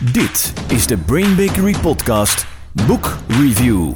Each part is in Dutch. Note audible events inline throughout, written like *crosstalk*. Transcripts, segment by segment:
Dit is de Brain Bakery Podcast Book Review.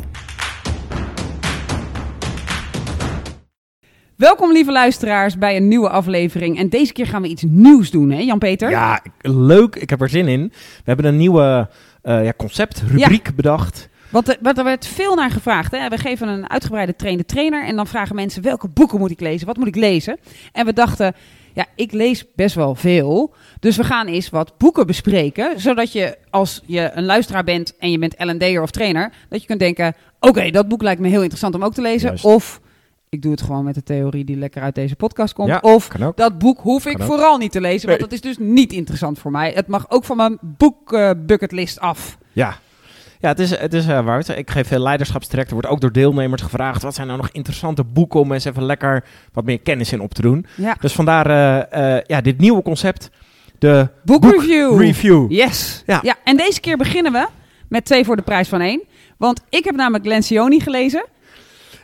Welkom lieve luisteraars bij een nieuwe aflevering. En deze keer gaan we iets nieuws doen, hè Jan-Peter? Ja, leuk. Ik heb er zin in. We hebben een nieuwe uh, ja, conceptrubriek bedacht. Want er, er werd veel naar gevraagd. Hè? We geven een uitgebreide trainde trainer en dan vragen mensen welke boeken moet ik lezen? Wat moet ik lezen? En we dachten, ja, ik lees best wel veel. Dus we gaan eens wat boeken bespreken. Zodat je, als je een luisteraar bent en je bent L&D'er of trainer, dat je kunt denken, oké, dat boek lijkt me heel interessant om ook te lezen. Of ik doe het gewoon met de theorie die lekker uit deze podcast komt. Ja, of dat boek hoef ik vooral niet te lezen, want Nee. dat is dus niet interessant voor mij. Het mag ook van mijn boekbucketlist af. Ja. Ja, het is, het is Wouter. Ik geef veel leiderschapstrajecten. Er wordt ook door deelnemers gevraagd. Wat zijn nou nog interessante boeken om eens even lekker wat meer kennis in op te doen. Ja. Dus vandaar eh, eh, ja, dit nieuwe concept. De Boekreview. review. Yes. Ja. ja, en deze keer beginnen we met twee voor de prijs van één. Want ik heb namelijk Lencioni gelezen.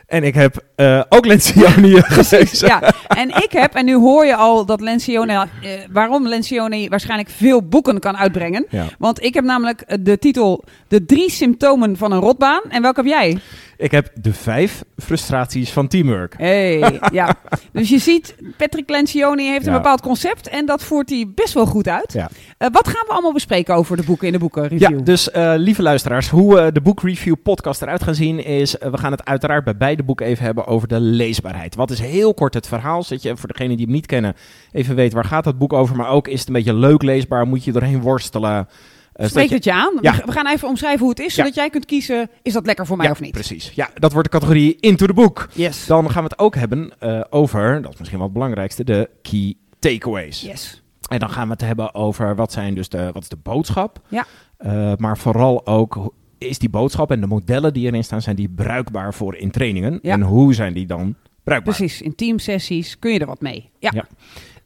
En ik heb eh, ook Lencioni *laughs* gelezen. Ja, en ik heb, en nu hoor je al dat Lencioni, eh, waarom Lencioni waarschijnlijk veel boeken kan uitbrengen. Ja. Want ik heb namelijk eh, de titel De drie symptomen van een rotbaan. En welke heb jij? Ik heb de vijf frustraties van teamwork. Hey, *laughs* ja. Dus je ziet, Patrick Lencioni heeft een Ja. bepaald concept en dat voert hij best wel goed uit. Ja. Eh, wat gaan we allemaal bespreken over de boeken in de boekenreview? Ja, dus eh, lieve luisteraars, hoe eh, de boekreview podcast eruit gaan zien is... we gaan het uiteraard bij beide boeken even hebben over de leesbaarheid. Wat is heel kort het verhaal, zodat je voor degenen die hem niet kennen... even weet waar gaat dat boek over, maar ook is het een beetje leuk leesbaar... moet je doorheen worstelen... eh, Spreek je- het je aan. Ja. We- gaan even omschrijven hoe het is, Ja. zodat jij kunt kiezen, is dat lekker voor mij ja, of niet? precies. Ja, dat wordt de categorie Into the Book. Yes. Dan gaan we het ook hebben eh, over, dat is misschien wel het belangrijkste, de key takeaways. Yes. En dan gaan we het hebben over wat zijn dus de, wat is de boodschap. Ja. Eh, maar vooral ook is die boodschap en de modellen die erin staan, zijn die bruikbaar voor in trainingen? Ja. En hoe zijn die dan bruikbaar? Precies, in teamsessies kun je er wat mee. Ja.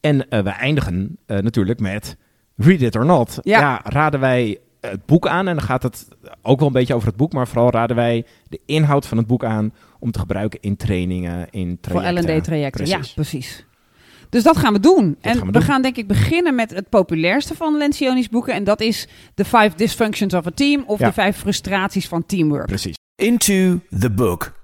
En we eindigen natuurlijk met Read It or Not. Ja. raden wij het boek aan en dan gaat het ook wel een beetje over het boek, maar vooral raden wij de inhoud van het boek aan om te gebruiken in trainingen, in Voor trajecten. L&D-trajecten. Ja, Precies. precies. Dus dat gaan we doen. en gaan we gaan denk ik beginnen met het populairste van Lencioni's boeken. En dat is The Five Dysfunctions of a Team. Of Ja. de vijf frustraties van teamwork. Precies. Into the book.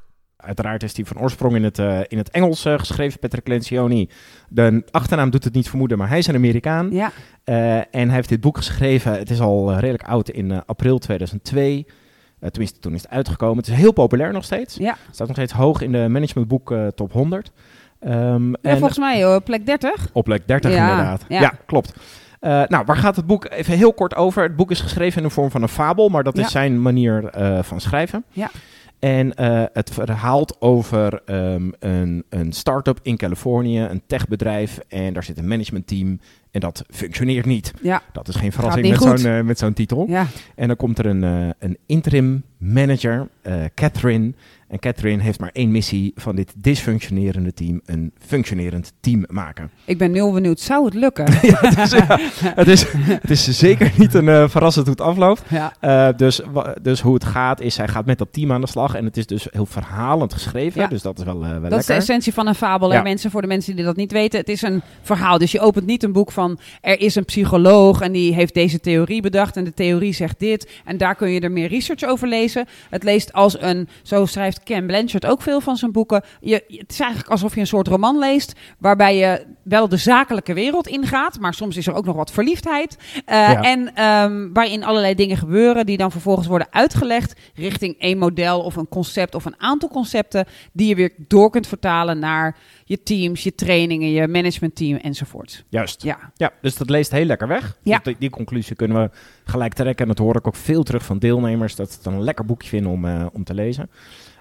Uiteraard is die van oorsprong in het, eh, in het Engels eh, geschreven, Patrick Lencioni. De achternaam doet het niet vermoeden, maar hij is een Amerikaan. Ja, Eh, en hij heeft dit boek geschreven. Het is al redelijk oud in april 2002. Eh, tenminste, toen is het uitgekomen. Het is heel populair nog steeds. ja. Het staat nog steeds hoog in de managementboek top 100. Ehm, ja en volgens mij hoor, plek 30. op plek 30 Ja, inderdaad. ja. Ja, klopt. Nou, waar gaat het boek even heel kort over? Het boek is geschreven in de vorm van een fabel, maar dat Ja. is zijn manier van schrijven. Ja. En eh, het verhaalt over ehm, een, een start-up in Californië, een techbedrijf. En daar zit een managementteam en dat functioneert niet. Ja, Dat is geen verrassing met zo'n, eh, met zo'n titel. ja. En dan komt er een, eh, een interim manager, Catherine. En Catherine heeft maar één missie van dit dysfunctionerende team een functionerend team maken. *laughs* Ik ben heel benieuwd. Zou het lukken? *laughs* ja, het, is, ja, het, is, het is zeker niet een eh, verrassend hoe het afloopt. ja. Eh, dus, dus hoe het gaat is, hij gaat met dat team aan de slag. En het is dus heel verhalend geschreven. Dus dat is wel, eh, wel Dat is de essentie van een fabel. Ja. Mensen, voor de mensen die dat niet weten. Het is een verhaal. Dus je opent niet een boek van er is een psycholoog en die heeft deze theorie bedacht. En de theorie zegt dit. En daar kun je er meer research over lezen. Het leest als een, zo schrijft Ken Blanchard ook veel van zijn boeken. Je, het is eigenlijk alsof je een soort roman leest. Waarbij je wel de zakelijke wereld ingaat. Maar soms is er ook nog wat verliefdheid. Eh, Ja. En ehm, waarin allerlei dingen gebeuren. Die dan vervolgens worden uitgelegd. Richting één model of een concept of een aantal concepten. Die je weer door kunt vertalen naar je teams, je trainingen, je managementteam enzovoort. Juist. Ja, Ja, dus dat leest heel lekker weg. Ja. Dus die, die conclusie kunnen we gelijk trekken. En dat hoor ik ook veel terug van deelnemers. Dat ze het een lekker boekje vinden om, eh, om te lezen.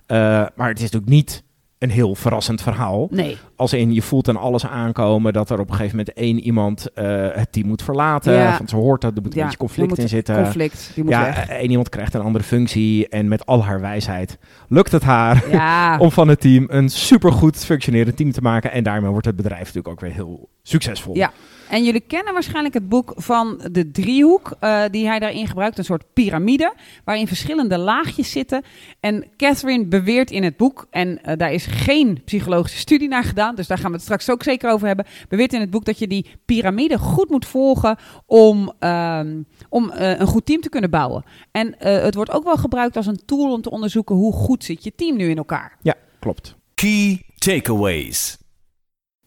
Eh, maar het is natuurlijk niet een heel verrassend verhaal. nee. Als in, je voelt aan alles aankomen dat er op een gegeven moment één iemand eh, het team moet verlaten. Ja. Want ze hoort dat, er moet een Ja, beetje conflict in zitten. Conflict, die moet ja, weg. één iemand krijgt een andere functie. En met al haar wijsheid lukt het haar Ja, *laughs* om van het team een supergoed functionerend team te maken. En daarmee wordt het bedrijf natuurlijk ook weer heel succesvol. Ja. En jullie kennen waarschijnlijk het boek van de driehoek eh, die hij daarin gebruikt. Een soort piramide waarin verschillende laagjes zitten. En Catherine beweert in het boek, en eh, daar is geen psychologische studie naar gedaan, dus daar gaan we het straks ook zeker over hebben. Beweert in het boek dat je die piramide goed moet volgen om, ehm, om eh, een goed team te kunnen bouwen. En eh, het wordt ook wel gebruikt als een tool om te onderzoeken hoe goed zit je team nu in elkaar. Ja, klopt. Key takeaways.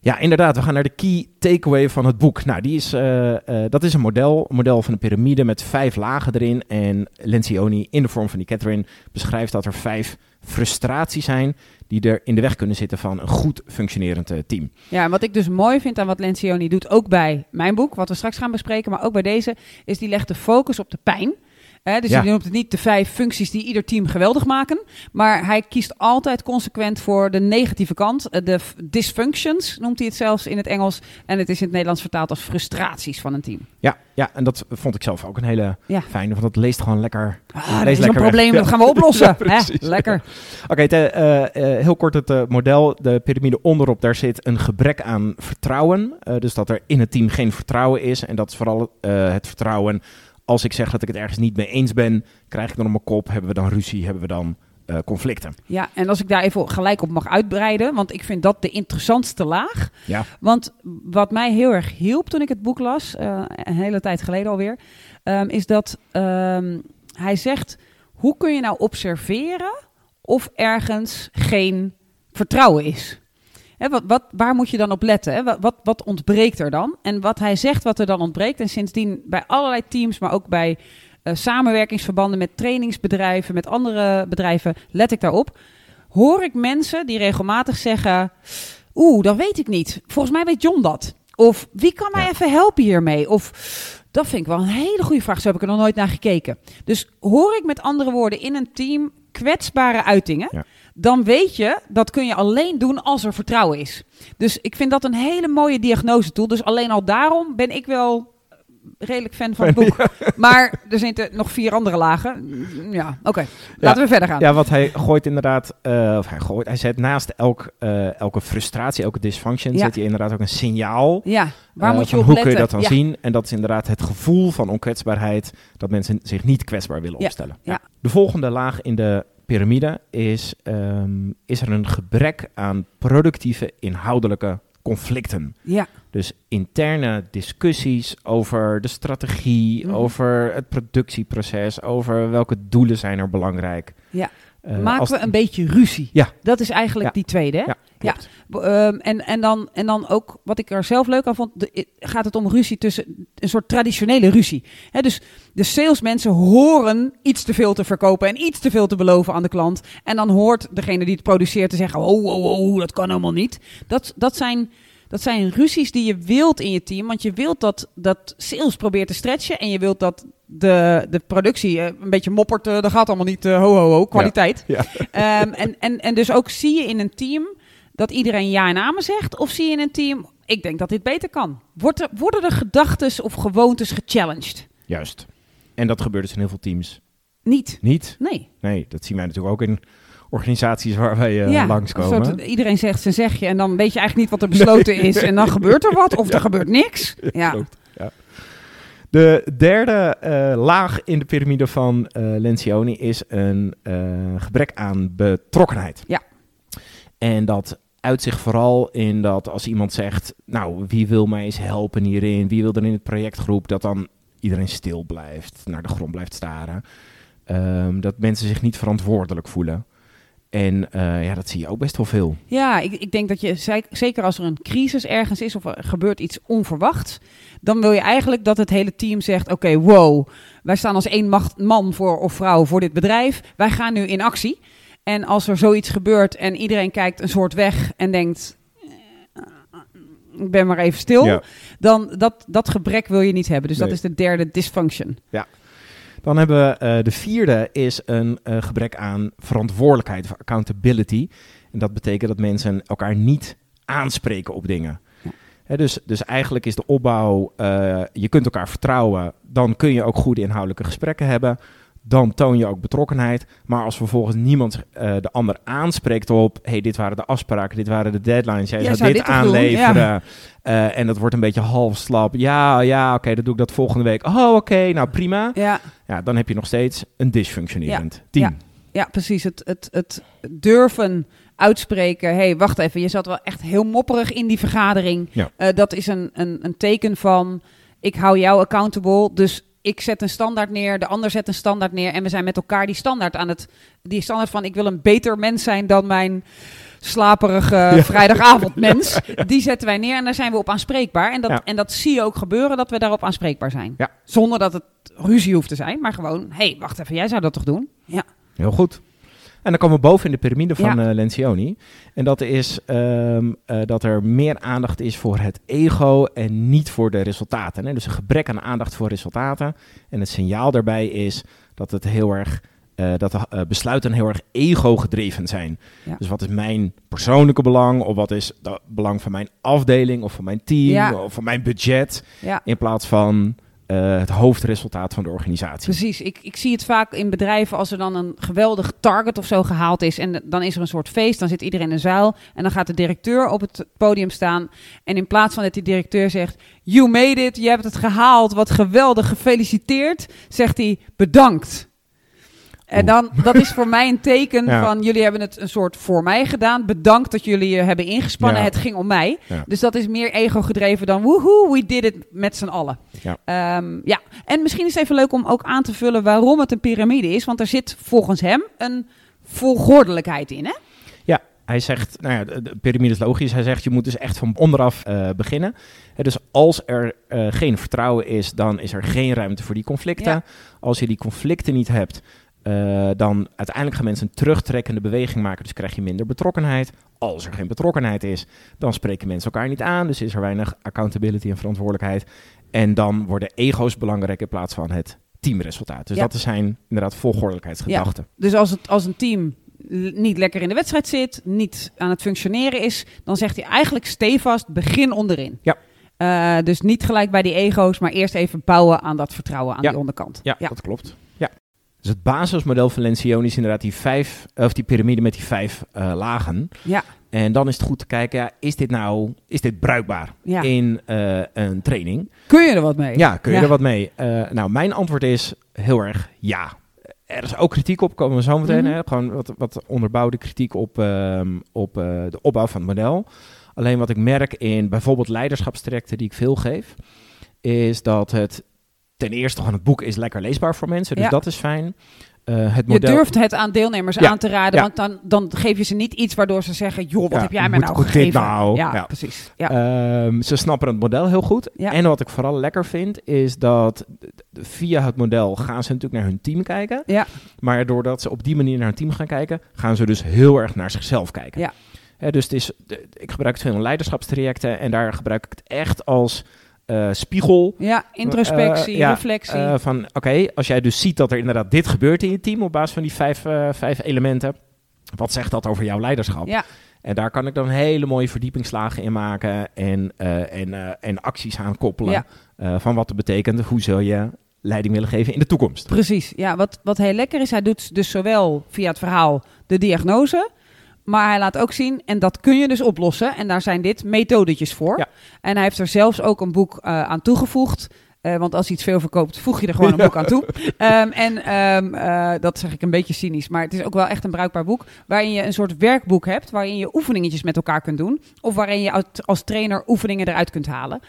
Ja, inderdaad. We gaan naar de key takeaway van het boek. Nou, die is, eh, eh, dat is een model, model van een piramide met vijf lagen erin. En Lencioni, in de vorm van die Catherine, beschrijft dat er vijf frustraties zijn die er in de weg kunnen zitten van een goed functionerend eh, team. Ja, en wat ik dus mooi vind aan wat Lencioni doet, ook bij mijn boek, wat we straks gaan bespreken, maar ook bij deze, is die legt de focus op de pijn. Dus Ja. hij noemt het niet de vijf functies die ieder team geweldig maken. Maar hij kiest altijd consequent voor de negatieve kant. Eh, De dysfunctions noemt hij het zelfs in het Engels. En het is in het Nederlands vertaald als frustraties van een team. Ja, ja, en dat vond ik zelf ook een hele Ja. fijne, want dat leest gewoon lekker. Ah, dat is een weg. probleem, dat gaan we oplossen. *laughs* Ja. Lekker. *laughs* Oké, eh, eh, heel kort het model. De piramide onderop, daar zit een gebrek aan vertrouwen. Dus dat er in het team geen vertrouwen is. En dat is vooral het vertrouwen. Als ik zeg dat ik het ergens niet mee eens ben, krijg ik dan op mijn kop. Hebben we dan ruzie? Hebben we dan eh, conflicten? Ja, en als ik daar even gelijk op mag uitbreiden, want ik vind dat de interessantste laag. Ja. Want wat mij heel erg hielp toen ik het boek las, eh, een hele tijd geleden alweer, ehm, is dat ehm, hij zegt: hoe kun je nou observeren of ergens geen vertrouwen is? Hè, wat, wat, waar moet je dan op letten? Hè? Wat, wat, wat ontbreekt er dan? En wat hij zegt wat er dan ontbreekt, en sindsdien bij allerlei teams, maar ook bij eh, samenwerkingsverbanden met trainingsbedrijven, met andere bedrijven, let ik daarop. Hoor ik mensen die regelmatig zeggen: Oeh, dat weet ik niet. Volgens mij weet John dat. Of wie kan mij Ja. even helpen hiermee? Of dat vind ik wel een hele goede vraag. Zo heb ik er nog nooit naar gekeken. Dus hoor ik met andere woorden in een team kwetsbare uitingen, Ja. dan weet je dat kun je alleen doen als er vertrouwen is. Dus ik vind dat een hele mooie diagnose-tool. Dus alleen al daarom ben ik wel redelijk fan van het boek. *laughs* Maar er zitten nog vier andere lagen. Ja, oké. Laten we verder gaan. Ja, wat hij gooit inderdaad, eh, of hij gooit, hij zet naast elk, eh, elke frustratie, elke dysfunction, Ja. zet hij inderdaad ook een signaal. Ja, waar eh, moet je op hoe letten? kun je dat dan zien? En dat is inderdaad het gevoel van onkwetsbaarheid, dat mensen zich niet kwetsbaar willen opstellen. ja. De volgende laag in de piramide is, ehm, is er een gebrek aan productieve inhoudelijke conflicten. Ja, Dus interne discussies over de strategie, Mhm. over het productieproces, over welke doelen zijn er belangrijk. Ja. Eh, maken als- we een beetje ruzie. Ja. Dat is eigenlijk Ja. die tweede, hè? Ja, Ja. klopt. Ehm, en, en, dan, en dan ook, wat ik er zelf leuk aan vond, de, gaat het om ruzie tussen een soort traditionele ruzie. Hè, dus de salesmensen horen iets te veel te verkopen en iets te veel te beloven aan de klant. En dan hoort degene die het produceert te zeggen: Oh, oh, oh, dat kan helemaal niet. Dat, dat, zijn, dat zijn ruzies die je wilt in je team. Want je wilt dat, dat sales probeert te stretchen en je wilt dat de, de productie eh, een beetje moppert. eh, dat gaat allemaal niet, eh, ho, ho, ho, kwaliteit. Ja. *laughs* Ehm, en, en, en dus ook zie je in een team dat iedereen ja en amen zegt? Of zie je in een team, ik denk dat dit beter kan? Wordt er, worden er gedachtes of gewoontes gechallenged? Juist. En dat gebeurt dus in heel veel teams Niet. niet. Nee. Nee, dat zien wij natuurlijk ook in organisaties waar wij eh, ja, langskomen. soort- iedereen zegt zijn zegje en dan weet je eigenlijk niet wat er besloten is. En dan gebeurt er wat *laughs* of er gebeurt niks. *laughs* Ja. Klopt, ja. De derde eh, laag in de piramide van eh, Lencioni is een gebrek aan betrokkenheid. Ja. En dat uit zich vooral in dat als iemand zegt, nou, wie wil mij eens helpen hierin? Wie wil er in het projectgroep? Dat dan iedereen stil blijft, naar de grond blijft staren. Ehm, dat mensen zich niet verantwoordelijk voelen. En eh, ja, dat zie je ook best wel veel. Ja, ik, ik denk dat je, zeker als er een crisis ergens is of er gebeurt iets onverwachts, dan wil je eigenlijk dat het hele team zegt: Oké, wow, wij staan als één macht, man voor, of vrouw voor dit bedrijf. Wij gaan nu in actie. En als er zoiets gebeurt en iedereen kijkt een soort weg en denkt: eh, Ik ben maar even stil, Ja. dan dat, dat gebrek wil je niet hebben. Dus dat is de derde dysfunction. Dan hebben we eh, de vierde is een eh, gebrek aan verantwoordelijkheid of accountability. En dat betekent dat mensen elkaar niet aanspreken op dingen. Ja. Dus, dus eigenlijk is de opbouw, eh, je kunt elkaar vertrouwen, dan kun je ook goede inhoudelijke gesprekken hebben. Dan toon je ook betrokkenheid. Maar als vervolgens niemand eh, de ander aanspreekt op... hey, dit waren de afspraken, dit waren de deadlines, jij zou zou dit dit toch doen? aanleveren... eh, en dat wordt een beetje half slap. Ja, ja, oké, dan doe ik dat volgende week. Oh, oké, nou prima. Ja, Ja, dan heb je nog steeds een dysfunctionerend team. Ja. ja precies. Het, het, het durven uitspreken. hey, wacht even, je zat wel echt heel mopperig in die vergadering. Ja. Eh, dat is een, een, een teken van, ik hou jou accountable, dus ik zet een standaard neer, de ander zet een standaard neer en we zijn met elkaar die standaard aan het, die standaard van, ik wil een beter mens zijn dan mijn slaperige vrijdagavondmens. *laughs* Die zetten wij neer en daar zijn we op aanspreekbaar. En dat, Ja. en dat zie je ook gebeuren, dat we daarop aanspreekbaar zijn. Ja. Zonder dat het ruzie hoeft te zijn, maar gewoon, hey, wacht even, jij zou dat toch doen? Ja. Heel goed. En dan komen we boven in de piramide van Ja. eh, Lencioni. En dat is ehm, eh, dat er meer aandacht is voor het ego en niet voor de resultaten. Hè? Dus een gebrek aan aandacht voor resultaten. En het signaal daarbij is dat het heel erg. eh, dat de besluiten heel erg ego-gedreven zijn. Ja. Dus wat is mijn persoonlijke belang? Of wat is het belang van mijn afdeling? Of van mijn team? Ja. Of van mijn budget? In plaats van eh, het hoofdresultaat van de organisatie. Precies, ik, ik zie het vaak in bedrijven als er dan een geweldig target of zo gehaald is. En dan is er een soort feest, dan zit iedereen in een zaal. En dan gaat de directeur op het podium staan. En in plaats van dat die directeur zegt: You made it, je hebt het gehaald, wat geweldig, gefeliciteerd. Zegt hij: Bedankt. En dan, dat is voor mij een teken Ja. van jullie hebben het een soort voor mij gedaan. Bedankt dat jullie je hebben ingespannen. Ja. Het ging om mij. Ja. Dus dat is meer ego gedreven dan woehoe, we did it met z'n allen. Ja. Ehm, ja, en misschien is het even leuk om ook aan te vullen waarom het een piramide is. Want er zit volgens hem een volgordelijkheid in, hè? Ja, hij zegt, nou ja, de, de piramide is logisch. Hij zegt, je moet dus echt van onderaf eh, beginnen. Hè, dus als er eh, geen vertrouwen is, dan is er geen ruimte voor die conflicten. Ja. Als je die conflicten niet hebt, eh, dan uiteindelijk gaan mensen een terugtrekkende beweging maken. Dus krijg je minder betrokkenheid. Als er geen betrokkenheid is, dan spreken mensen elkaar niet aan. Dus is er weinig accountability en verantwoordelijkheid. En dan worden ego's belangrijk in plaats van het teamresultaat. Dus Ja. dat zijn inderdaad volgordelijkheidsgedachten. Dus als, het, als een team niet lekker in de wedstrijd zit, niet aan het functioneren is, dan zegt hij eigenlijk stevast, begin onderin. Ja. Eh, dus niet gelijk bij die ego's, maar eerst even bouwen aan dat vertrouwen aan Ja. die onderkant. Ja, dat klopt. Dus het basismodel van Lencioni is inderdaad die vijf, of die piramide met die vijf eh, lagen. Ja. En dan is het goed te kijken, ja, is dit nou, is dit bruikbaar Ja. in eh, een training? Kun je er wat mee? Ja, kun je Ja. er wat mee? Eh, nou, mijn antwoord is heel erg ja. Er is ook kritiek op, komen we zo meteen. Mhm. hè? Gewoon wat, wat onderbouwde kritiek op, ehm, op de opbouw van het model. Alleen wat ik merk in bijvoorbeeld leiderschapstrajecten die ik veel geef, is dat het ten eerste gewoon het boek is lekker leesbaar voor mensen, dus Ja. dat is fijn. Eh, het Je model, durft het aan deelnemers Ja, aan te raden, ja. want dan, dan geef je ze niet iets waardoor ze zeggen, joh, wat heb jij mij nou gegeven? nou? Ja, precies. Ja. Ehm, ze snappen het model heel goed. En wat ik vooral lekker vind, is dat via het model gaan ze natuurlijk naar hun team kijken. ja. Maar doordat ze op die manier naar hun team gaan kijken, gaan ze dus heel erg naar zichzelf kijken. Ja. Dus het is, ik gebruik het veel in leiderschapstrajecten en daar gebruik ik het echt als eh, spiegel. ja, introspectie, Eh, ja, reflectie. eh, van oké, als jij dus ziet dat er inderdaad dit gebeurt in je team op basis van die vijf, vijf elementen, wat zegt dat over jouw leiderschap? ja. En daar kan ik dan hele mooie verdiepingsslagen in maken en, en, en acties aan koppelen. Ja. van wat dat betekent, hoe zul je leiding willen geven in de toekomst. Precies. Ja, wat, wat heel lekker is, hij doet dus zowel via het verhaal de diagnose, maar hij laat ook zien, en dat kun je dus oplossen. En daar zijn dit methodetjes voor. Ja. En hij heeft er zelfs ook een boek eh, aan toegevoegd. Eh, want als iets veel verkoopt, voeg je er gewoon een boek aan toe. Ehm, en ehm, eh, dat zeg ik een beetje cynisch, maar het is ook wel echt een bruikbaar boek. Waarin je een soort werkboek hebt, waarin je oefeningetjes met elkaar kunt doen. Of waarin je als trainer oefeningen eruit kunt halen.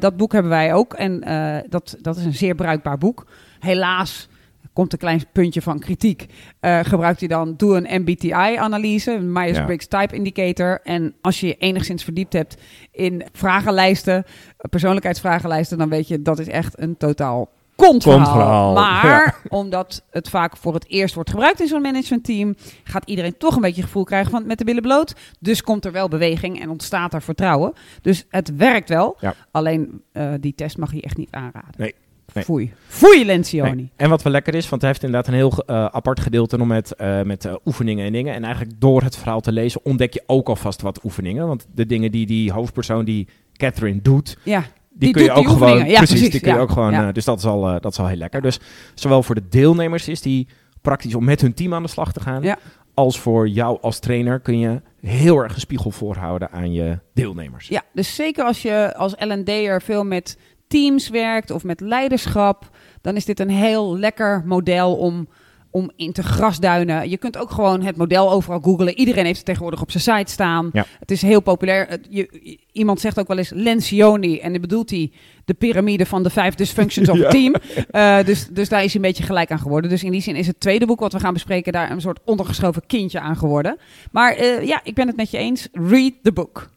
Dat boek hebben wij ook en dat, dat is een zeer bruikbaar boek. Helaas komt een klein puntje van kritiek. Eh, gebruikt hij dan, doe een MBTI-analyse, een Myers-Briggs Type Indicator. En als je je enigszins verdiept hebt in vragenlijsten, eh, persoonlijkheidsvragenlijsten, dan weet je dat is echt een totaal kontverhaal. Maar *laughs* omdat het vaak voor het eerst wordt gebruikt in zo'n managementteam, gaat iedereen toch een beetje gevoel krijgen van met de billen bloot. Dus komt er wel beweging en ontstaat er vertrouwen. Dus het werkt wel. Ja. Alleen eh, die test mag je echt niet aanraden. Nee. Nee. Foei. Foei, Lencioni. Nee. En wat wel lekker is, want hij heeft inderdaad een heel eh, apart gedeelte nog met, eh, met eh, oefeningen en dingen. En eigenlijk door het verhaal te lezen ontdek je ook alvast wat oefeningen. Want de dingen die die hoofdpersoon, die Catherine, doet, Ja, Die kun je doet die ook gewoon, oefeningen. Ja, precies, precies, die kun je ja. ook gewoon, Ja. dus dat is, al, dat is al heel lekker. Dus zowel voor de deelnemers is die praktisch om met hun team aan de slag te gaan, Ja. als voor jou als trainer kun je heel erg een spiegel voorhouden aan je deelnemers. Ja, dus zeker als je als L&D'er veel met teams werkt of met leiderschap, dan is dit een heel lekker model om, om in te grasduinen. Je kunt ook gewoon het model overal googlen. Iedereen heeft het tegenwoordig op zijn site staan. Ja. Het is heel populair. Het- je, iemand zegt ook wel eens Lencioni en dan bedoelt hij de piramide van de vijf dysfunctions of *laughs* Ja. team. Eh, dus, dus daar is hij een beetje gelijk aan geworden. Dus in die zin is het tweede boek wat we gaan bespreken daar een soort ondergeschoven kindje aan geworden. Maar eh, ja, ik ben het met je eens. Read the book.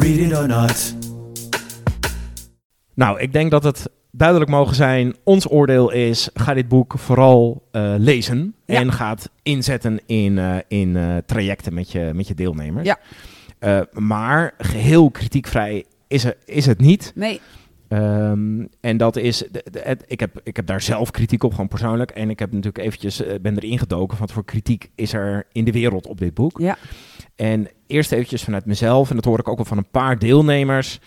Read it or not. Nou, ik denk dat het duidelijk mogen zijn. Ons oordeel is: ga dit boek vooral eh, lezen. Ja. En ga het inzetten in, eh, in eh, trajecten met je, met je deelnemers. Ja. Maar geheel kritiekvrij is, er, is het niet. Nee, Ehm, en dat is, de- de- het- ik, heb, ik heb daar zelf kritiek op, gewoon persoonlijk. En ik heb natuurlijk eventjes, ben erin gedoken van wat voor kritiek is er in de wereld op dit boek. Ja. En eerst eventjes vanuit mezelf, en dat hoor ik ook wel van een paar deelnemers.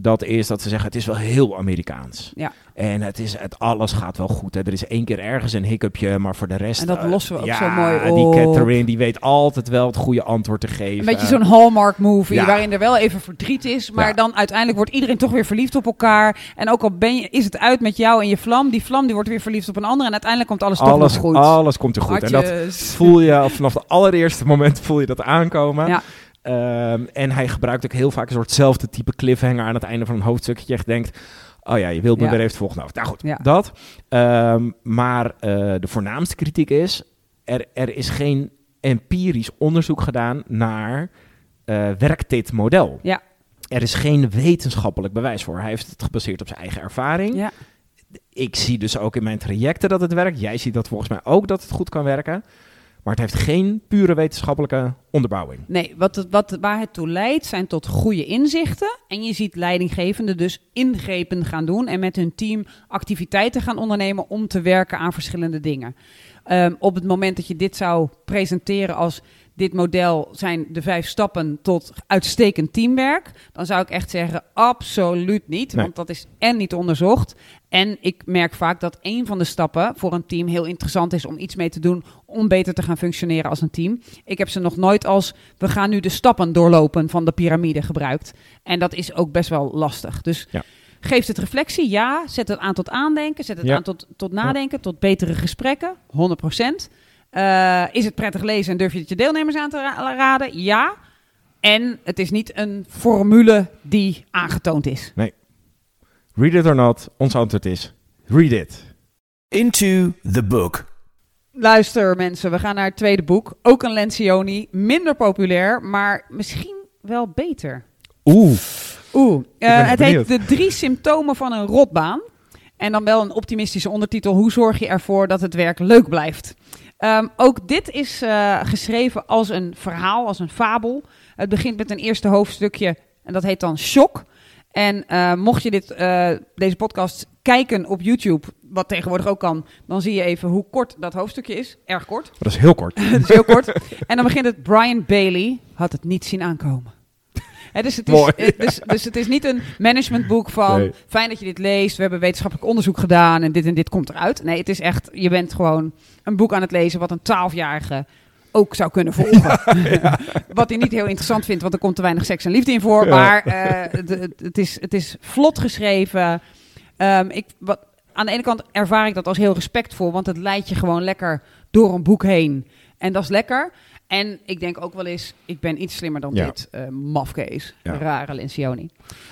Dat is dat ze zeggen, het is wel heel Amerikaans. Ja. En het is, het, alles gaat wel goed. Hè. Er is één keer ergens een hiccupje, maar voor de rest... En dat eh, lossen we ook ja, zo mooi die op. Catherine, die weet altijd wel het goede antwoord te geven. Een beetje zo'n Hallmark movie Ja. waarin er wel even verdriet is, maar Ja. dan uiteindelijk wordt iedereen toch weer verliefd op elkaar. En ook al ben je, is het uit met jou en je vlam, die vlam die wordt weer verliefd op een ander en uiteindelijk komt alles, alles, toch nog goed. alles komt er goed. En dat voel je vanaf het allereerste moment voel je dat aankomen. Ehm, en hij gebruikt ook heel vaak een soortzelfde type cliffhanger aan het einde van een hoofdstuk. Dat je echt denkt, oh ja, je wilt me Ja. weer even volgende hoofd. Nou goed, Ja. dat. Ehm, maar eh, de voornaamste kritiek is, er, er is geen empirisch onderzoek gedaan naar eh werkt dit model. Ja. Er is geen wetenschappelijk bewijs voor. Hij heeft het gebaseerd op zijn eigen ervaring. Ja. Ik zie dus ook in mijn trajecten dat het werkt. Jij ziet dat volgens mij ook dat het goed kan werken. Maar het heeft geen pure wetenschappelijke onderbouwing. Nee, wat, wat, waar het toe leidt zijn tot goede inzichten. En je ziet leidinggevenden dus ingrepen gaan doen en met hun team activiteiten gaan ondernemen om te werken aan verschillende dingen. Ehm, op het moment dat je dit zou presenteren als dit model zijn de vijf stappen tot uitstekend teamwerk, dan zou ik echt zeggen absoluut niet, Nee. want dat is en niet onderzocht. En ik merk vaak dat een van de stappen voor een team heel interessant is om iets mee te doen om beter te gaan functioneren als een team. Ik heb ze nog nooit als we gaan nu de stappen doorlopen van de piramide gebruikt. En dat is ook best wel lastig. Dus Ja. geeft het reflectie? Ja. Zet het aan tot aandenken. Zet het Ja. aan tot, tot nadenken, tot betere gesprekken? 100 Eh, is het prettig lezen en durf je het je deelnemers aan te ra- raden? Ja. En het is niet een formule die aangetoond is. Read it or not, ons antwoord is read it. Into the book. Luister mensen, we gaan naar het tweede boek. Ook een Lencioni. Minder populair, maar misschien wel beter. Oeh, Oeh, eh, het benieuwd. heet De drie symptomen van een rotbaan. En dan wel een optimistische ondertitel. Hoe zorg je ervoor dat het werk leuk blijft? Ehm, ook dit is eh, geschreven als een verhaal, als een fabel. Het begint met een eerste hoofdstukje en dat heet dan Shock. En eh, mocht je dit, eh, deze podcast kijken op YouTube, wat tegenwoordig ook kan, dan zie je even hoe kort dat hoofdstukje is. Erg kort. dat is heel kort. *laughs* Het is heel kort. En dan begint het Brian Bailey had het niet zien aankomen. Dus, het is, Mooi. dus, dus het is niet een managementboek van Nee. fijn dat je dit leest. We hebben wetenschappelijk onderzoek gedaan en dit en dit komt eruit. Nee, het is echt, je bent gewoon een boek aan het lezen wat een twaalfjarige ook zou kunnen volgen. *laughs* Wat hij niet heel interessant vindt, want er komt te weinig seks en liefde in voor. Ja. Maar eh, het, het- het, is, het is vlot geschreven. Ehm, ik, wat, aan de ene kant ervaar ik dat als heel respectvol, want het leidt je gewoon lekker door een boek heen. En dat is lekker. En ik denk ook wel eens, ik ben iets slimmer dan Ja. dit. eh mafkees, Ja. rare Lencioni.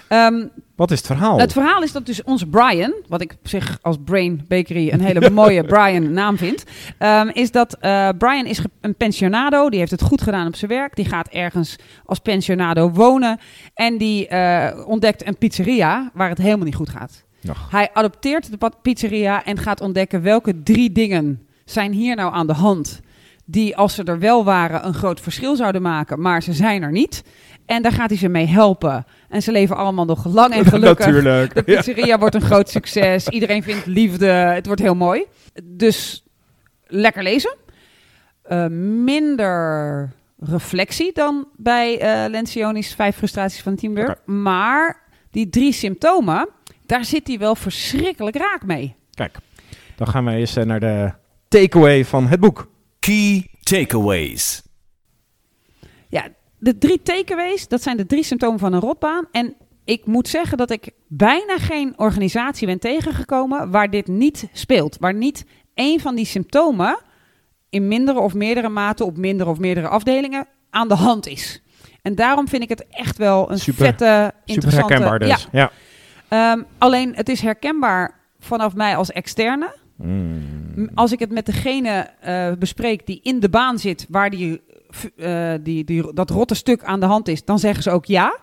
Ehm, Wat is het verhaal? het verhaal is dat dus onze Brian, wat ik op zich als Brain Bakery een hele *laughs* mooie Brian naam vind, ehm, is dat eh, Brian is een pensionado, die heeft het goed gedaan op zijn werk, die gaat ergens als pensionado wonen en die eh, ontdekt een pizzeria waar het helemaal niet goed gaat. Nog. Hij adopteert de pizzeria en gaat ontdekken welke drie dingen zijn hier nou aan de hand. Die als ze er wel waren een groot verschil zouden maken, maar ze zijn er niet. En daar gaat hij ze mee helpen. En ze leven allemaal nog lang en *laughs* gelukkig. Natuurlijk. De pizzeria wordt een groot succes. Iedereen vindt liefde. Het wordt heel mooi. Dus lekker lezen. Eh, minder reflectie dan bij eh Lencioni's Vijf Frustraties van Teamwork. Oké. Maar die drie symptomen, daar zit hij wel verschrikkelijk raak mee. Kijk, dan gaan we eens eh, naar de takeaway van het boek. Key takeaways. Ja, de drie takeaways, dat zijn de drie symptomen van een rotbaan. En ik moet zeggen dat ik bijna geen organisatie ben tegengekomen waar dit niet speelt. Waar niet één van die symptomen in mindere of meerdere mate op mindere of meerdere afdelingen aan de hand is. En daarom vind ik het echt wel een Super- vette, Super interessante... herkenbaar dus. Ja, Ja. Ehm, alleen het is herkenbaar vanaf mij als externe. Mm. Als ik het met degene eh, bespreek die in de baan zit, waar die, eh, die, die, dat rotte stuk aan de hand is, dan zeggen ze ook ja.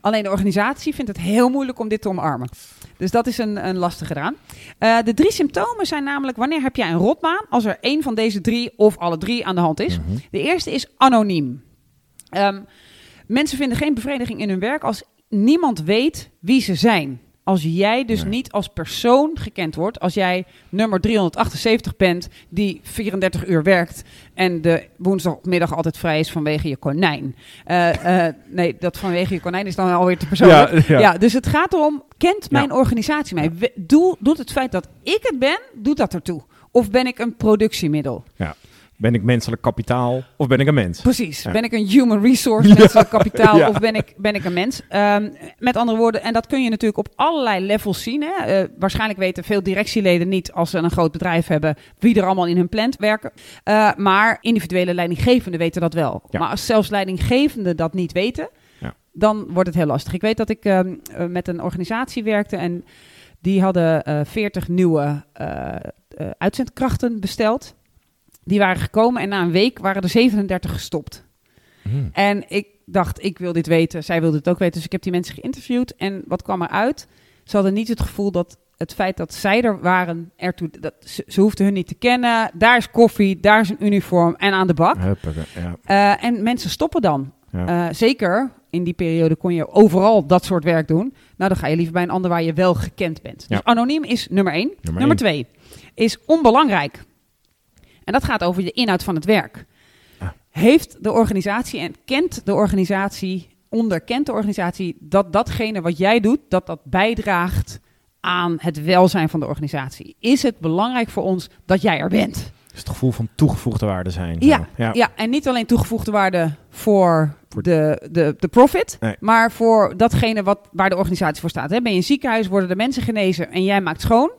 Alleen de organisatie vindt het heel moeilijk om dit te omarmen. Dus dat is een, een lastige eraan. Eh, de drie symptomen zijn namelijk wanneer heb jij een rotbaan als er één van deze drie of alle drie aan de hand is. Mhm. De eerste is anoniem. Ehm, mensen vinden geen bevrediging in hun werk als niemand weet wie ze zijn. Als jij dus Nee. niet als persoon gekend wordt, als jij nummer 378 bent die 34 uur werkt en de woensdagmiddag altijd vrij is vanwege je konijn. Eh, eh, nee, dat vanwege je konijn is dan alweer te persoonlijk. Ja, ja. Ja, dus het gaat erom, kent mijn Ja. organisatie mij? Doe, doet het feit dat ik het ben, doet dat ertoe? Of ben ik een productiemiddel? Ben ik menselijk kapitaal of ben ik een mens? Precies. Ja. Ben ik een human resource, *laughs* menselijk kapitaal, Ja. of ben ik, ben ik een mens? Ehm, met andere woorden, en dat kun je natuurlijk op allerlei levels zien. Hè? Eh, waarschijnlijk weten veel directieleden niet, als ze een groot bedrijf hebben, wie er allemaal in hun plant werken. Eh, maar individuele leidinggevenden weten dat wel. Maar als zelfs leidinggevenden dat niet weten, dan wordt het heel lastig. Ik weet dat ik ehm, eh, met een organisatie werkte en die hadden eh 40 nieuwe uitzendkrachten besteld. Die waren gekomen en na een week waren er 37 gestopt. Mm. En ik dacht, ik wil dit weten. Zij wilde het ook weten. Dus ik heb die mensen geïnterviewd. En wat kwam eruit? Ze hadden niet het gevoel dat het feit dat zij er waren, ertoe, dat ze, ze hoefden hun niet te kennen. Daar is koffie, daar is een uniform en aan de bak. Ja. Eh, en mensen stoppen dan. Ja. Eh, zeker in die periode kon je overal dat soort werk doen. Nou, dan ga je liever bij een ander waar je wel gekend bent. Ja. Dus anoniem is nummer één. Nummer Nummer, twee is onbelangrijk. En dat gaat over de inhoud van het werk. Heeft de organisatie en kent de organisatie, onderkent de organisatie dat datgene wat jij doet, dat dat bijdraagt aan het welzijn van de organisatie? Is het belangrijk voor ons dat jij er bent? Dus het gevoel van toegevoegde waarde zijn. Ja, ja. Ja, en niet alleen toegevoegde waarde voor, Voor- de, de, de profit, Nee. maar voor datgene wat, waar de organisatie voor staat. Hè? Ben je een ziekenhuis, worden de mensen genezen en jij maakt schoon?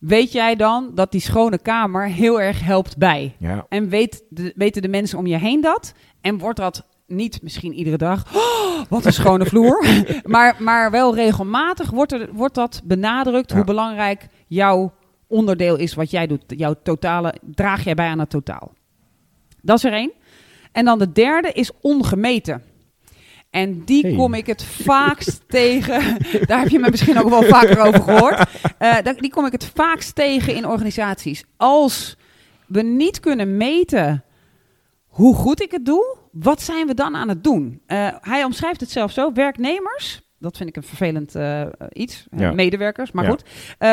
Weet jij dan dat die schone kamer heel erg helpt bij? Ja. En weet de, weten de mensen om je heen dat? En wordt dat niet misschien iedere dag, "Oh, wat een schone *laughs* vloer, *laughs* maar, maar wel regelmatig wordt, er, wordt dat benadrukt Ja. hoe belangrijk jouw onderdeel is wat jij doet. Jouw totale, draag jij bij aan het totaal. Dat is er één. En dan de derde is ongemeten. En die Hey. kom ik het vaakst *laughs* tegen. Daar heb je me misschien ook wel vaker over gehoord. Eh, die kom ik het vaakst tegen in organisaties. Als we niet kunnen meten hoe goed ik het doe, wat zijn we dan aan het doen? Eh, hij omschrijft het zelf zo: werknemers. Dat vind ik een vervelend eh, iets. Ja. medewerkers, maar Ja. goed.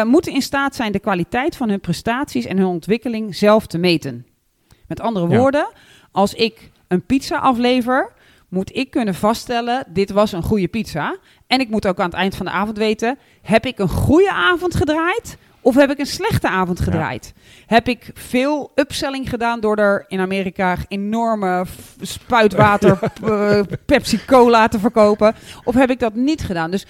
moeten in staat zijn de kwaliteit van hun prestaties en hun ontwikkeling zelf te meten. Met andere Ja. woorden, als ik een pizza aflever, moet ik kunnen vaststellen: dit was een goede pizza. En ik moet ook aan het eind van de avond weten: heb ik een goede avond gedraaid? Of heb ik een slechte avond gedraaid? Heb ik veel upselling gedaan door er in Amerika enorme spuitwater *laughs* eh, Pepsi Cola te verkopen? Of heb ik dat niet gedaan? Dus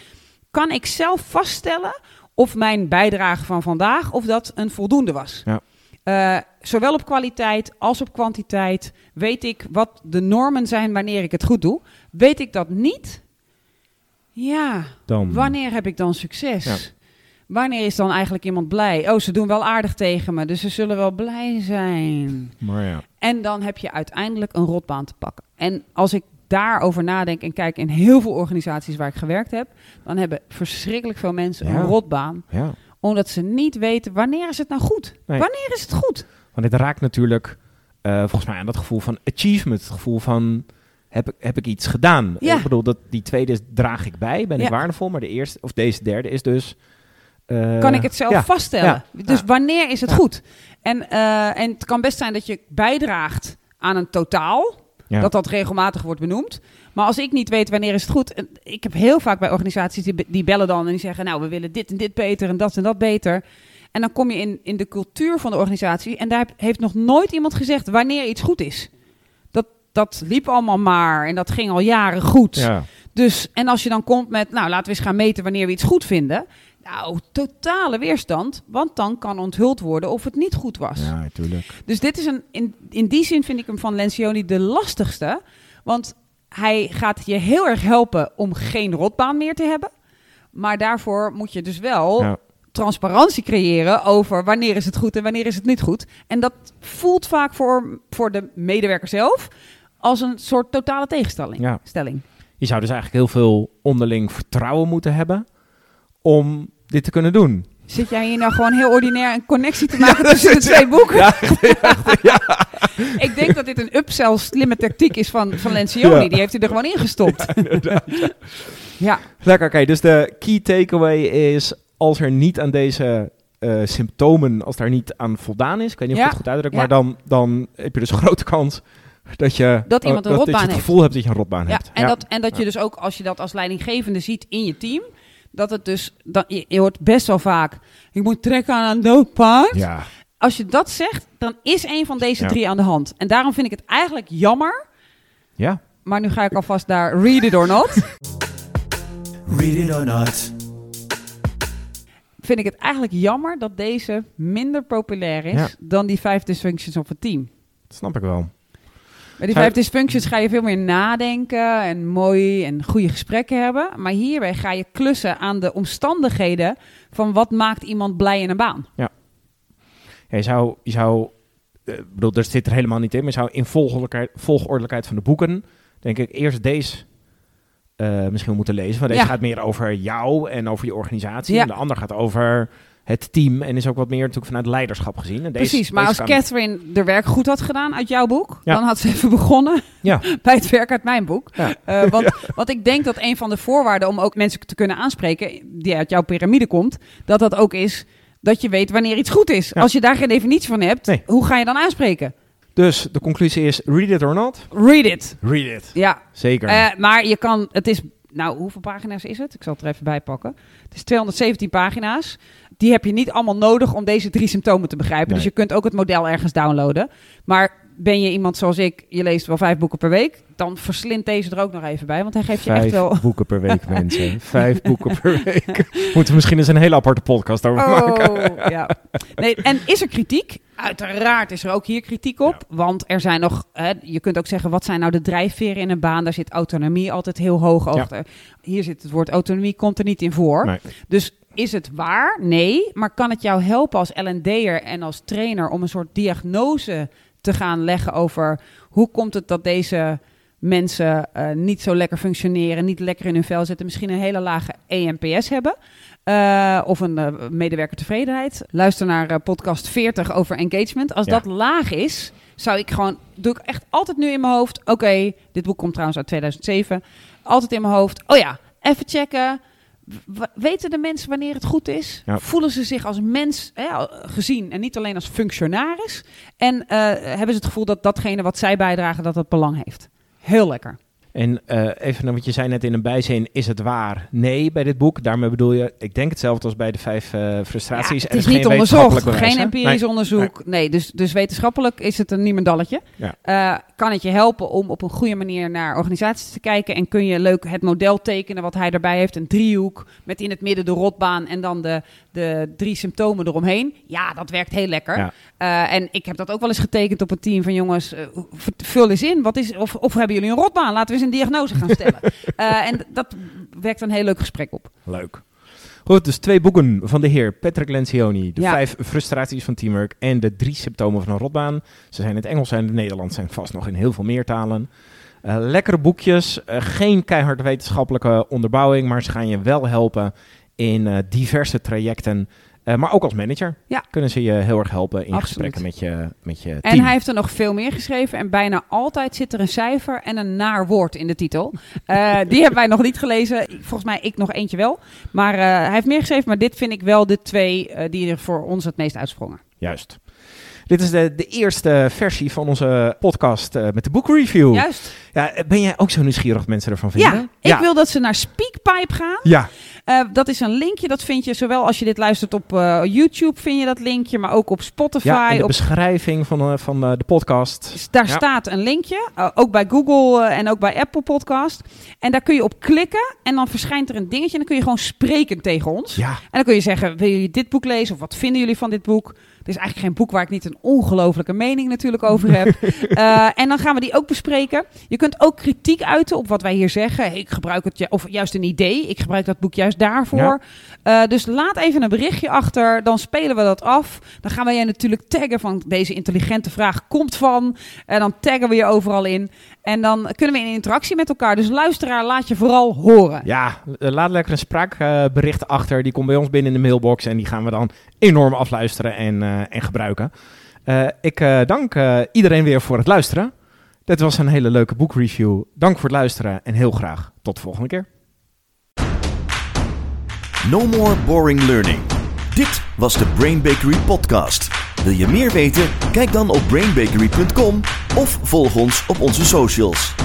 kan ik zelf vaststellen of mijn bijdrage van vandaag of dat een voldoende was? Ja. Eh, zowel op kwaliteit als op kwantiteit weet ik wat de normen zijn wanneer ik het goed doe. Weet ik dat niet? Ja, Dan. Wanneer heb ik dan succes? Ja. Wanneer is dan eigenlijk iemand blij? Oh, ze doen wel aardig tegen me, dus ze zullen wel blij zijn. Maar ja. En dan heb je uiteindelijk een rotbaan te pakken. En als ik daarover nadenk en kijk in heel veel organisaties waar ik gewerkt heb, dan hebben verschrikkelijk veel mensen Ja. een rotbaan, ja. Omdat ze niet weten wanneer is het nou goed? Nee. Wanneer is het goed? Want dit raakt natuurlijk eh, volgens mij aan dat gevoel van achievement. Het gevoel van heb ik, heb ik iets gedaan? Ja. Ik bedoel, dat, die tweede is, draag ik bij, ben ik waardevol. Maar de eerste, of deze derde is dus... eh, kan ik het zelf ja. vaststellen. Dus wanneer is het goed? En, eh, en het kan best zijn dat je bijdraagt aan een totaal. Dat dat regelmatig wordt benoemd. Maar als ik niet weet wanneer is het goed... en Ik heb heel vaak bij organisaties die, die bellen dan en die zeggen... nou, we willen dit en dit beter en dat en dat beter. En dan kom je in, in de cultuur van de organisatie... en daar heeft nog nooit iemand gezegd wanneer iets goed is. Dat, dat liep allemaal maar en dat ging al jaren goed. Ja. Dus, en als je dan komt met, nou, laten we eens gaan meten wanneer we iets goed vinden. Nou, totale weerstand, want dan kan onthuld worden of het niet goed was. ja, natuurlijk. Dus dit is een, in, in die zin vind ik hem van Lencioni de lastigste. Want hij gaat je heel erg helpen om geen rotbaan meer te hebben. Maar daarvoor moet je dus wel Ja. transparantie creëren over wanneer is het goed en wanneer is het niet goed. En dat voelt vaak voor, voor de medewerker zelf als een soort totale tegenstelling. Ja. Stelling. Je zou dus eigenlijk heel veel onderling vertrouwen moeten hebben om dit te kunnen doen. Zit jij hier nou gewoon heel ordinair een connectie te maken tussen de twee boeken? *laughs* Ik denk dat dit een upsell slimme tactiek is van, van Lencioni. Ja. Die heeft hij er gewoon ingestopt. *laughs* Ja, Lekker, oké. dus de key takeaway is, als er niet aan deze eh, symptomen, als daar niet aan voldaan is, ik weet niet of Ja. ik het goed uitdruk, Ja. maar dan, dan heb je dus een grote kans dat je, Dat iemand een dat rotbaan je het heeft. gevoel hebt dat je een rotbaan ja. hebt. En, Dat, en dat je dus ook, als je dat als leidinggevende ziet in je team, dat het dus, dat, je, je hoort best wel vaak, ik moet trekken aan een dood paard. Ja, Als je dat zegt, dan is een van deze Ja. drie aan de hand. En daarom vind ik het eigenlijk jammer, ja. maar nu ga ik alvast naar read it or not. *laughs* Read it or not. vind ik het eigenlijk jammer dat deze minder populair is Ja. dan die vijf dysfunctions of een team. dat snap ik wel. Bij die vijf dysfunctions ga je veel meer nadenken en mooi en goede gesprekken hebben. Maar hierbij ga je klussen aan de omstandigheden van wat maakt iemand blij in een baan. Ja, je zou, je zou eh, ik bedoel, er zit er helemaal niet in, maar je zou in volgordelijkheid, volgordelijkheid van de boeken, denk ik, eerst deze eh, misschien moeten lezen. Want deze Ja. gaat meer over jou en over je organisatie. Ja. En de ander gaat over het team en is ook wat meer natuurlijk vanuit leiderschap gezien. En deze, Precies, maar deze als kan- Catherine de werk goed had gedaan uit jouw boek, Ja. dan had ze even begonnen Ja. *laughs* bij het werk uit mijn boek. Ja. Eh, want, *laughs* want ik denk dat een van de voorwaarden om ook mensen te kunnen aanspreken, die uit jouw piramide komt, dat dat ook is dat je weet wanneer iets goed is. Als je daar geen definitie van hebt, Nee. hoe ga je dan aanspreken? Dus de conclusie is, read it or not? Read it. Read it. Ja, Zeker. Eh, maar je kan, het is, nou, hoeveel pagina's is het? Ik zal het er even bij pakken. Het is 217 pagina's. Die heb je niet allemaal nodig om deze drie symptomen te begrijpen. Nee. Dus je kunt ook het model ergens downloaden. Maar ben je iemand zoals ik, je leest wel vijf boeken per week, dan verslindt deze er ook nog even bij. Want hij geeft je Vijf echt wel. boeken per week, *laughs* mensen. Vijf boeken per week. *laughs* Moeten we misschien eens een hele aparte podcast over maken. Oh, *laughs* ja. Nee, en is er kritiek? Uiteraard is er ook hier kritiek op. Want er zijn nog, hè, je kunt ook zeggen, wat zijn nou de drijfveren in een baan? Daar zit autonomie altijd heel hoog achter. Hier zit het woord autonomie, komt er niet in voor. Nee. Dus is het waar? Nee. Maar kan het jou helpen als L&D'er en als trainer om een soort diagnose te gaan leggen over hoe komt het dat deze mensen eh, niet zo lekker functioneren, niet lekker in hun vel zitten, misschien een hele lage EMPS hebben eh, of een eh, medewerkertevredenheid. Luister naar podcast 40 over engagement. Als Ja. dat laag is, zou ik gewoon, doe ik echt altijd nu in mijn hoofd, oké, dit boek komt trouwens uit 2007, altijd in mijn hoofd, oh ja, even checken. Weten de mensen wanneer het goed is? Ja. Voelen ze zich als mens gezien en niet alleen als functionaris? En eh, hebben ze het gevoel dat datgene wat zij bijdragen, dat dat belang heeft? Heel lekker. En eh, even wat je zei net in een bijzin, is het waar? Nee, bij dit boek. Daarmee bedoel je, ik denk hetzelfde als bij de vijf eh, frustraties. Ja, het is geen niet onderzocht, wetenschappelijk bewijs, geen empirisch Nee. onderzoek. Nee, dus, dus wetenschappelijk is het een niemendalletje. Ja. Eh, kan het je helpen om op een goede manier naar organisaties te kijken en kun je leuk het model tekenen wat hij erbij heeft, een driehoek met in het midden de rotbaan en dan de, de drie symptomen eromheen. Ja, dat werkt heel lekker. Ja. En ik heb dat ook wel eens getekend op een team van jongens, vul eens in. Wat is, of, of hebben jullie een rotbaan? Laten we eens een diagnose gaan stellen. *laughs* Eh, en dat werkt een heel leuk gesprek op. Leuk. Goed, dus twee boeken van de heer Patrick Lencioni. De Ja. vijf frustraties van teamwork en de drie symptomen van een rotbaan. Ze zijn in het Engels en in het Nederlands zijn vast nog in heel veel meer talen. Eh, lekkere boekjes, eh, geen keihard wetenschappelijke onderbouwing, maar ze gaan je wel helpen in diverse trajecten. Eh, maar ook als manager Ja. kunnen ze je heel erg helpen in Absoluut. gesprekken met je, met je En team. hij heeft er nog veel meer geschreven. En bijna altijd zit er een cijfer en een naar woord in de titel. Eh, die hebben wij nog niet gelezen. Volgens mij ik nog eentje wel. Maar eh, hij heeft meer geschreven. Maar dit vind ik wel de twee die er voor ons het meest uitsprongen. Juist. Dit is de, de eerste versie van onze podcast met de boekreview. Juist. Ja, ben jij ook zo nieuwsgierig wat mensen ervan vinden? Ja, ik wil dat ze naar Speakpipe gaan. Ja, Eh, dat is een linkje, dat vind je zowel als je dit luistert op eh, YouTube, vind je dat linkje, maar ook op Spotify. ja in de op, beschrijving van, eh, van eh, de podcast. dus daar Ja. staat een linkje, ook bij Google en ook bij Apple Podcast. En daar kun je op klikken en dan verschijnt er een dingetje en dan kun je gewoon spreken tegen ons. Ja, En dan kun je zeggen, wil jullie dit boek lezen of wat vinden jullie van dit boek? Het is eigenlijk geen boek waar ik niet een ongelofelijke mening natuurlijk over heb. *laughs* Eh, en dan gaan we die ook bespreken. Je kunt ook kritiek uiten op wat wij hier zeggen. Hey, ik gebruik het, ju- of juist een idee. Ik gebruik dat boek juist daarvoor. Eh, dus laat even een berichtje achter. Dan spelen we dat af. Dan gaan we je natuurlijk taggen van deze intelligente vraag komt van. En dan taggen we je overal in. En dan kunnen we in interactie met elkaar. Dus luisteraar, laat je vooral horen. ja eh, laat lekker een spraakbericht achter. Die komt bij ons binnen in de mailbox. En die gaan we dan enorm afluisteren en, en gebruiken. Eh, ik eh, dank eh, iedereen weer voor het luisteren. Dit was een hele leuke boekreview. Dank voor het luisteren en heel graag tot de volgende keer. No more boring learning. Dit was de Brain Bakery podcast. Wil je meer weten? Kijk dan op brainbakery.com of volg ons op onze socials.